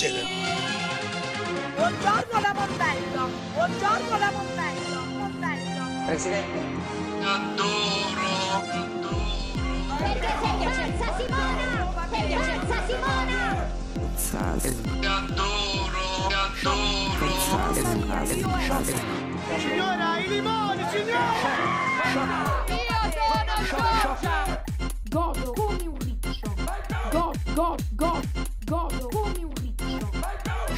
succede? Buongiorno la Mombello! Buongiorno la Mombello! Mombello! Presidente. Adoro, adoro. Perché sei pazza Simona? Perché pazza Simona? Adoro, adoro. Signora, i limoni, signora! Io sono Giorgia! Godo come un riccio. God, God,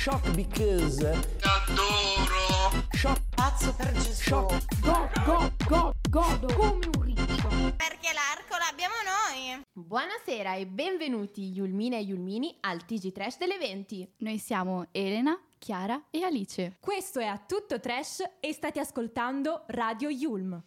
Shock because adoro. shock Pazzo per Gesù. shock God, God, God, godo come un riccio. Perché l'arco l'abbiamo noi. Buonasera e benvenuti Yulmine e Yulmini al TG Trash delle 20. Noi siamo Elena, Chiara e Alice. Questo è A Tutto Trash e state ascoltando Radio Yulm.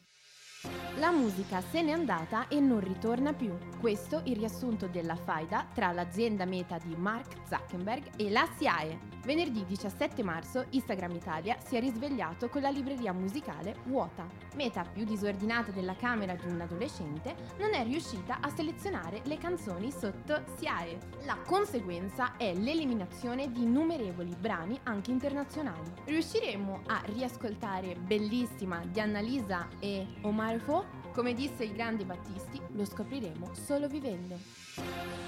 La musica se n'è andata e non ritorna più. Questo il riassunto della faida tra l'azienda meta di Mark Zuckerberg e la SIAE. Venerdì 17 marzo Instagram Italia si è risvegliato con la libreria musicale vuota. Meta più disordinata della camera di un adolescente non è riuscita a selezionare le canzoni sotto SIAE. La conseguenza è l'eliminazione di innumerevoli brani anche internazionali. Riusciremo a riascoltare Bellissima di Annalisa e Omar Fo? Come disse il grande Battisti, lo scopriremo solo vivendo.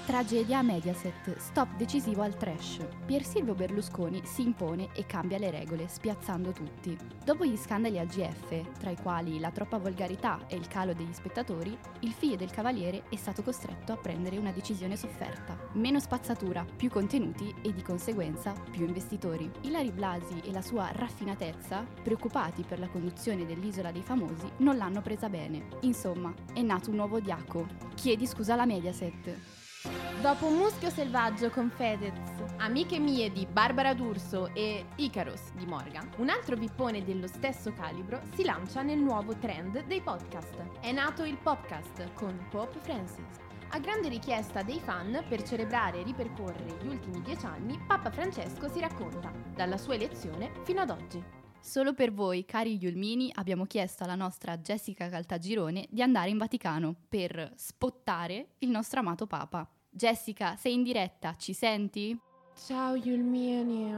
Tragedia a Mediaset, stop decisivo al trash. Pier Silvio Berlusconi si impone e cambia le regole, spiazzando tutti. Dopo gli scandali al GF, tra i quali la troppa volgarità e il calo degli spettatori, il figlio del cavaliere è stato costretto a prendere una decisione sofferta. Meno spazzatura, più contenuti e di conseguenza più investitori. Ilari Blasi e la sua raffinatezza, preoccupati per la conduzione dell'Isola dei Famosi, non l'hanno presa bene. Insomma, è nato un nuovo diaco. Chiedi scusa alla Mediaset. Dopo Muschio Selvaggio con Fedez, Amiche mie di Barbara D'Urso e Icaros di Morgan, un altro pippone dello stesso calibro si lancia nel nuovo trend dei podcast. È nato il podcast con Pope Francis. A grande richiesta dei fan, per celebrare e ripercorrere gli ultimi dieci anni, Papa Francesco si racconta, dalla sua elezione fino ad oggi. Solo per voi, cari Yulmini, abbiamo chiesto alla nostra Jessica Caltagirone di andare in Vaticano per spottare il nostro amato Papa. Jessica, sei in diretta, ci senti? Ciao Yulmini.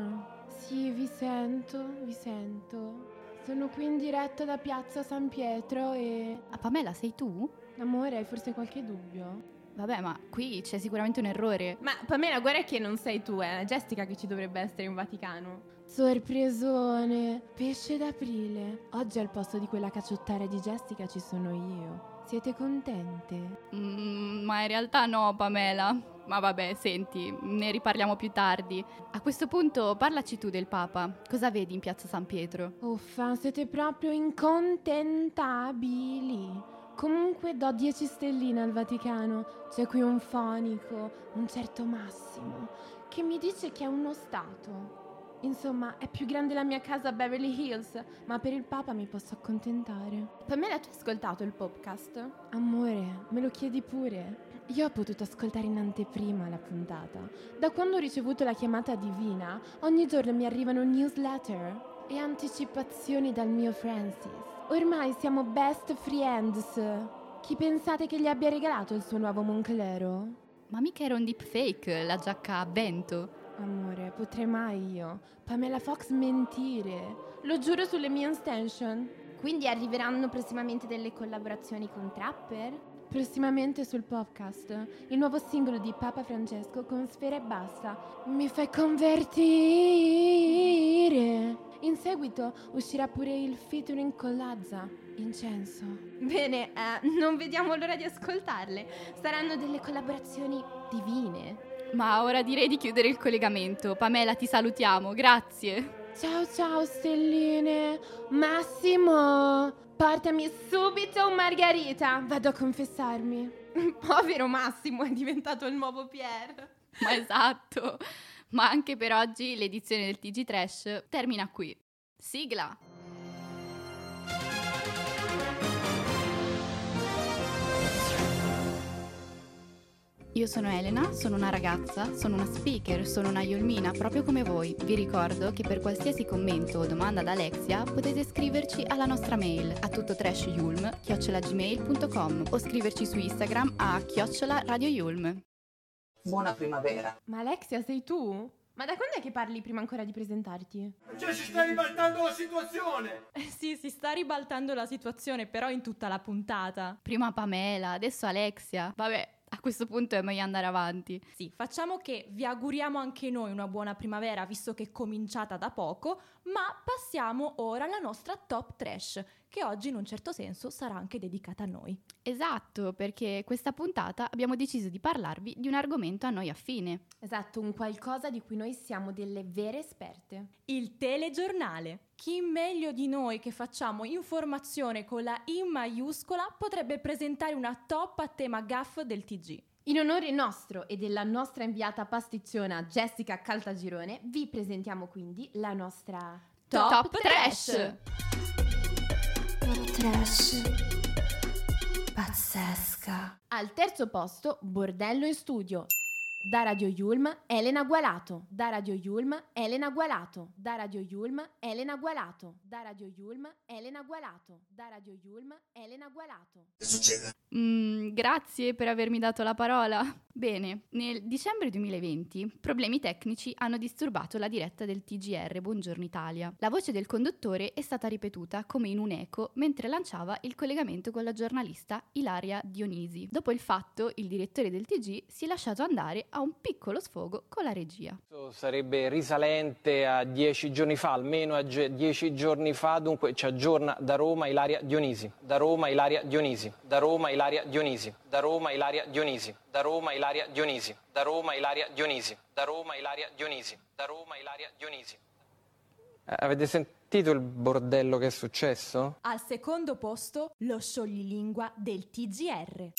Sì, vi sento, vi sento. Sono qui in diretta da Piazza San Pietro e... Ah, Pamela, sei tu? Amore, hai forse qualche dubbio? Vabbè, ma qui c'è sicuramente un errore. Ma Pamela, guarda che non sei tu, è Jessica che ci dovrebbe essere in Vaticano. Sorpresone, pesce d'aprile. Oggi al posto di quella cacciottara di Jessica ci sono io. Siete contente? Mm, ma in realtà no, Pamela. Ma vabbè, senti, ne riparliamo più tardi. A questo punto parlaci tu del Papa. Cosa vedi in piazza San Pietro? Uffa, siete proprio incontentabili. Comunque do 10 stelline al Vaticano. C'è qui un fonico, un certo Massimo, che mi dice che è uno stato. Insomma, è più grande la mia casa a Beverly Hills, ma per il Papa mi posso accontentare. Pamela, tu hai ascoltato il podcast? Amore, me lo chiedi pure. Io ho potuto ascoltare in anteprima la puntata. Da quando ho ricevuto la chiamata divina, ogni giorno mi arrivano newsletter e anticipazioni dal mio Francis. Ormai siamo best friends. Chi pensate che gli abbia regalato il suo nuovo Monclero? Ma mica era un deepfake, la giacca a vento. Amore, potrei mai io? Pamela Fox mentire. Lo giuro sulle mie extension. Quindi arriveranno prossimamente delle collaborazioni con Trapper? Prossimamente sul podcast, il nuovo singolo di Papa Francesco con Sfera e Basta. Mi fai convertire. In seguito uscirà pure il featuring con Lazza, Incenso. Bene, eh, non vediamo l'ora di ascoltarle. Saranno delle collaborazioni divine. Ma ora direi di chiudere il collegamento. Pamela, ti salutiamo, grazie. Ciao ciao stelline. Massimo, portami subito un margarita. Vado a confessarmi. Povero Massimo, è diventato il nuovo Pierre. Ma esatto. Ma anche per oggi l'edizione del TG Trash termina qui. Sigla. Io sono Elena, sono una ragazza, sono una speaker, sono una Yolmina proprio come voi. Vi ricordo che per qualsiasi commento o domanda ad Alexia potete scriverci alla nostra mail a tuttotrashyulm.com o scriverci su Instagram a chiocciola radio Yulm. Buona primavera. Ma Alexia sei tu? Ma da quando è che parli prima ancora di presentarti? Cioè si sta ribaltando la situazione! Eh sì, si sta ribaltando la situazione, però in tutta la puntata. Prima Pamela, adesso Alexia. Vabbè, a questo punto è meglio andare avanti. Sì, facciamo che vi auguriamo anche noi una buona primavera, visto che è cominciata da poco, ma passiamo ora alla nostra top trash, che oggi in un certo senso sarà anche dedicata a noi. Esatto, perché questa puntata abbiamo deciso di parlarvi di un argomento a noi affine. Esatto, un qualcosa di cui noi siamo delle vere esperte. Il telegiornale. Chi meglio di noi che facciamo informazione con la I maiuscola potrebbe presentare una top a tema gaff del TG. In onore nostro e della nostra inviata pasticciona Jessica Caltagirone, vi presentiamo quindi la nostra Top, top Trash. Top Trash. Pazzesca. Al terzo posto, Bordello in studio. Da Radio Yulm, Elena Gualato. Da Radio Yulm, Elena Gualato. Da Radio Yulm, Elena Gualato. Da Radio Yulm, Elena Gualato. Da Radio Yulm, Elena Gualato. Che succede? Mm, grazie per avermi dato la parola. Bene, nel dicembre 2020 problemi tecnici hanno disturbato la diretta del TGR Buongiorno Italia. La voce del conduttore è stata ripetuta come in un eco mentre lanciava il collegamento con la giornalista Ilaria Dionisi. Dopo il fatto, il direttore del TG si è lasciato andare a un piccolo sfogo con la regia. Sarebbe risalente a dieci giorni fa, almeno a dieci giorni fa, dunque ci aggiorna da Roma Ilaria Dionisi, da Roma Ilaria Dionisi, da Roma Ilaria Dionisi, da Roma Ilaria Dionisi, da Roma Ilaria Dionisi, da Roma Ilaria Dionisi, da Roma Ilaria Dionisi, da Roma Ilaria Dionisi. Avete sentito il bordello che è successo? Al secondo posto, lo scioglilingua del TGR.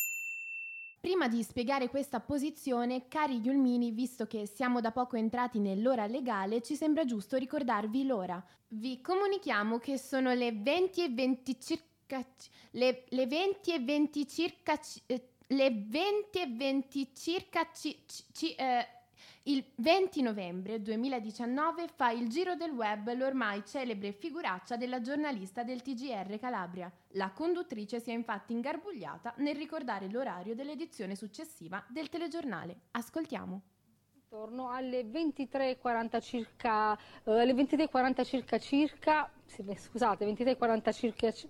Prima di spiegare questa posizione, cari Yulmini, visto che siamo da poco entrati nell'ora legale, ci sembra giusto ricordarvi l'ora. Vi comunichiamo che sono le 20 e 20 circa... Le, le 20 e 20 circa... eh, Le 20 e 20 circa... ci- ci- eh, il 20 novembre 2019 fa il giro del web l'ormai celebre figuraccia della giornalista del TGR Calabria. La conduttrice si è infatti ingarbugliata nel ricordare l'orario dell'edizione successiva del telegiornale. Ascoltiamo. Intorno alle 23.40 circa, eh, alle 23.40 circa circa, scusate, 23.40 circa, ci-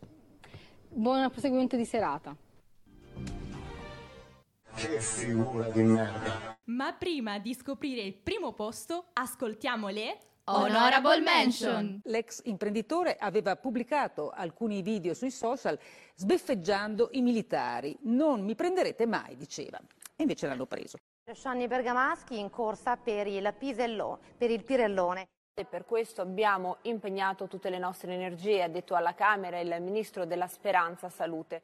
buon proseguimento di serata. Che figura di merda! Ma prima di scoprire il primo posto, ascoltiamo le Honorable Mention. L'ex imprenditore aveva pubblicato alcuni video sui social sbeffeggiando i militari. Non mi prenderete mai, diceva. E invece l'hanno preso. Gianni Bergamaschi in corsa per il, Pisello- per il Pirellone. E per questo abbiamo impegnato tutte le nostre energie, ha detto alla Camera il Ministro della Speranza Salute.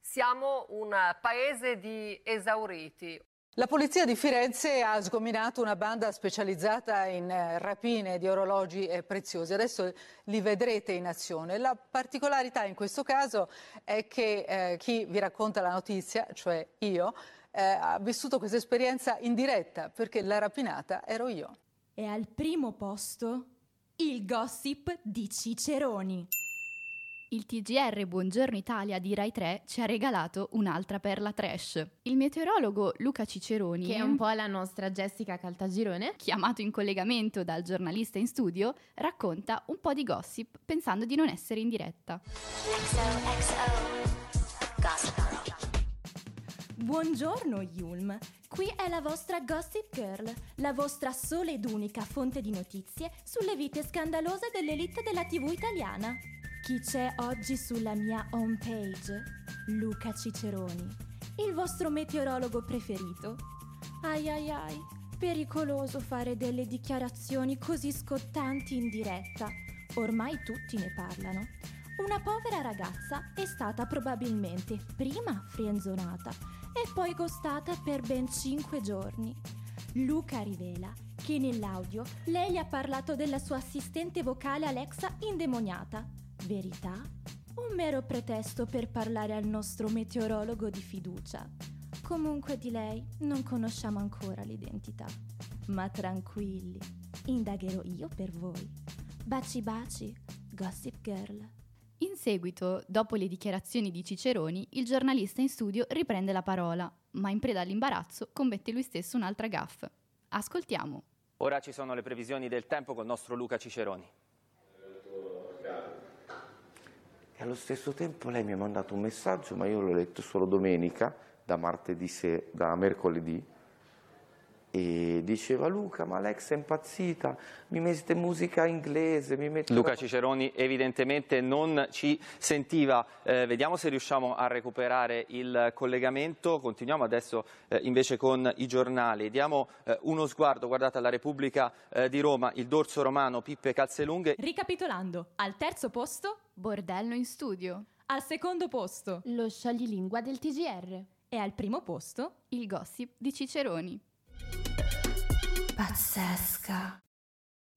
Siamo un paese di esauriti. La polizia di Firenze ha sgominato una banda specializzata in eh, rapine di orologi preziosi. Adesso li vedrete in azione. La particolarità in questo caso è che eh, chi vi racconta la notizia, cioè io, eh, ha vissuto questa esperienza in diretta perché la rapinata ero io. E al primo posto il gossip di Ciceroni. Il TGR Buongiorno Italia di Rai 3 ci ha regalato un'altra perla trash. Il meteorologo Luca Ciceroni, Che è un po' la nostra Jessica Caltagirone. chiamato in collegamento dal giornalista in studio, racconta un po' di gossip pensando di non essere in diretta. Buongiorno Yulm, qui è la vostra Gossip Girl, la vostra sola ed unica fonte di notizie sulle vite scandalose dell'elite della TV italiana. Chi c'è oggi sulla mia homepage? Luca Ciceroni, il vostro meteorologo preferito. Ai ai ai, pericoloso fare delle dichiarazioni così scottanti in diretta. Ormai tutti ne parlano. Una povera ragazza è stata probabilmente prima frienzonata e poi gostata per ben 5 giorni. Luca rivela che nell'audio lei gli ha parlato della sua assistente vocale Alexa indemoniata. Verità? Un mero pretesto per parlare al nostro meteorologo di fiducia. Comunque di lei non conosciamo ancora l'identità. Ma tranquilli, indagherò io per voi. Baci baci, Gossip Girl. In seguito, dopo le dichiarazioni di Ciceroni, il giornalista in studio riprende la parola, ma in preda all'imbarazzo commette lui stesso un'altra gaffe. Ascoltiamo. Ora ci sono le previsioni del tempo col nostro Luca Ciceroni. E allo stesso tempo lei mi ha mandato un messaggio, ma io l'ho letto solo domenica, da, martedì se- da mercoledì, e diceva Luca, ma l'ex è impazzita, mi mette musica inglese, mi mette... Luca Ciceroni evidentemente non ci sentiva, Eh, vediamo se riusciamo a recuperare il collegamento, continuiamo adesso eh, invece con i giornali, diamo eh, uno sguardo, guardate alla Repubblica eh, di Roma, il dorso romano Pippe Calzelunghe, Ricapitolando, al terzo posto, Bordello in studio. al secondo posto, Lo scioglilingua del TGR. e al primo posto, Il gossip di Ciceroni. Pazzesca.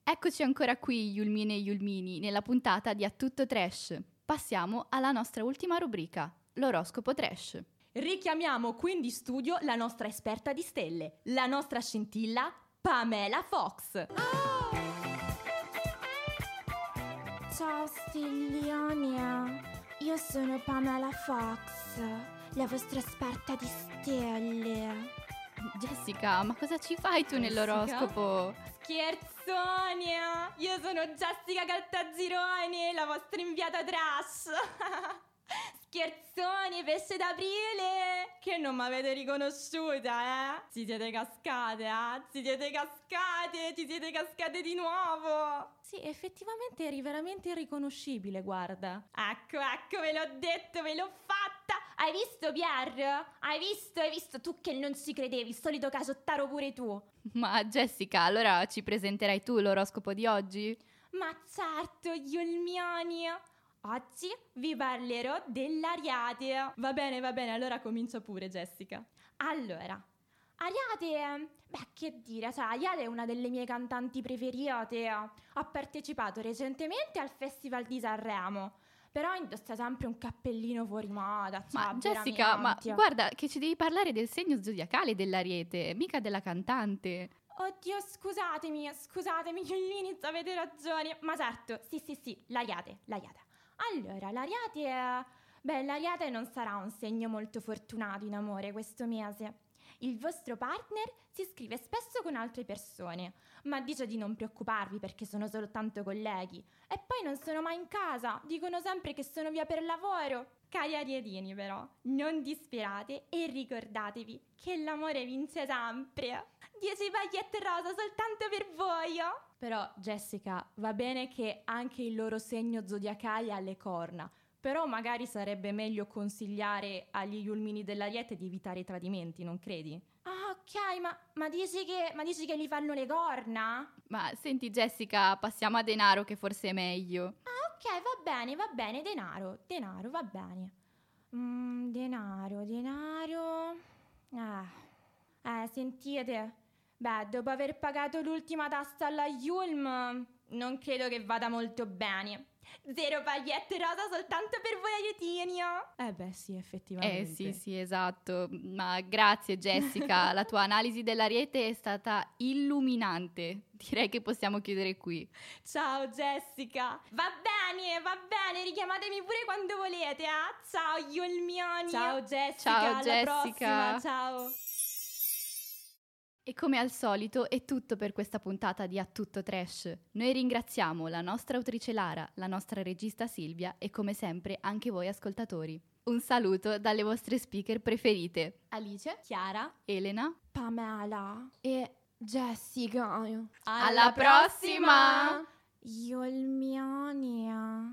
Eccoci ancora qui, Yulmine e Yulmini, nella puntata di A Tutto Trash. Passiamo alla nostra ultima rubrica, l'oroscopo trash. richiamiamo quindi in studio la nostra esperta di stelle, la nostra scintilla, Pamela Fox. Ciao Stellionia, io sono Pamela Fox, la vostra esperta di stelle. Jessica, ma cosa ci fai tu nell'oroscopo? Scherzoni! Io sono Jessica Caltagironi, la vostra inviata trash. Scherzoni, pesce d'aprile! Che non mi avete riconosciuta, eh? Ci siete cascate, eh? Ci siete cascate, ci siete cascate di nuovo! Sì, effettivamente eri veramente irriconoscibile, guarda. Ecco, ecco, ve l'ho detto, ve l'ho fatta! Hai visto, Pierre? Hai visto, hai visto? Tu che non ci credevi, solito casottaro pure tu. Ma Jessica, allora ci presenterai tu l'oroscopo di oggi? Ma certo, Yulmiani! Oggi vi parlerò dell'Ariate. Va bene, va bene, allora comincio pure, Jessica. Allora, Ariate, beh, che dire, cioè, Ariate è una delle mie cantanti preferite. Ha partecipato recentemente al Festival di Sanremo. Però indossa sempre un cappellino fuori moda. Ma cioè, Jessica, ma guarda che ci devi parlare del segno zodiacale dell'ariete, mica della cantante. Oddio, scusatemi, scusatemi, Giullini, avete ragione. Ma certo, sì, sì, sì, l'Ariate, l'Ariate. Allora, l'Ariate... Beh, l'Ariate non sarà un segno molto fortunato in amore questo mese. Il vostro partner si scrive spesso con altre persone, ma dice di non preoccuparvi perché sono soltanto colleghi. E poi non sono mai in casa, dicono sempre che sono via per lavoro. Cari arietini però, non disperate e ricordatevi che l'amore vince sempre. 10 pagliette rosa soltanto per voi. oh. Però Jessica, va bene che anche il loro segno zodiacale ha le corna, però magari sarebbe meglio consigliare agli Yulmini dell'Ariete di evitare i tradimenti, non credi? Ah, ok, ma, ma, dici che, ma dici che gli fanno le corna? Ma senti Jessica, passiamo a denaro che forse è meglio. Ah, ok, va bene, va bene, denaro, denaro, va bene. Mm, denaro, denaro. Ah. Eh, sentite. Beh, dopo aver pagato l'ultima tassa alla Yulm, non credo che vada molto bene. Zero pagliette rosa soltanto per voi aiutini. Eh beh, sì, effettivamente. Eh sì, sì, esatto. Ma grazie Jessica, la tua analisi dell'ariete è stata illuminante. Direi che possiamo chiudere qui. Ciao Jessica. Va bene, va bene, richiamatemi pure quando volete, eh. Ciao Yulmioni. Ciao Jessica. Ciao, alla Jessica. prossima, ciao. E come al solito è tutto per questa puntata di A Tutto Trash. Noi ringraziamo la nostra autrice Lara, la nostra regista Silvia e come sempre anche voi ascoltatori. Un saluto dalle vostre speaker preferite. Alice, Chiara, Elena. Pamela e Jessica. Alla prossima! Yolmiania.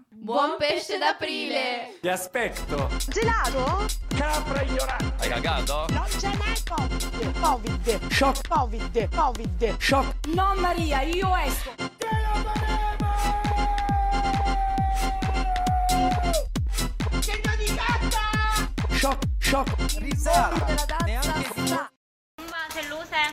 Buon pesce d'aprile! Ti aspetto. Gelato? Capra ignorante. Hai cagato? Non c'è mai Covid. Covid. Shock. Covid. Covid. Shock. No Maria, io esco. Che non di gatta! Shock. Shock. Risata.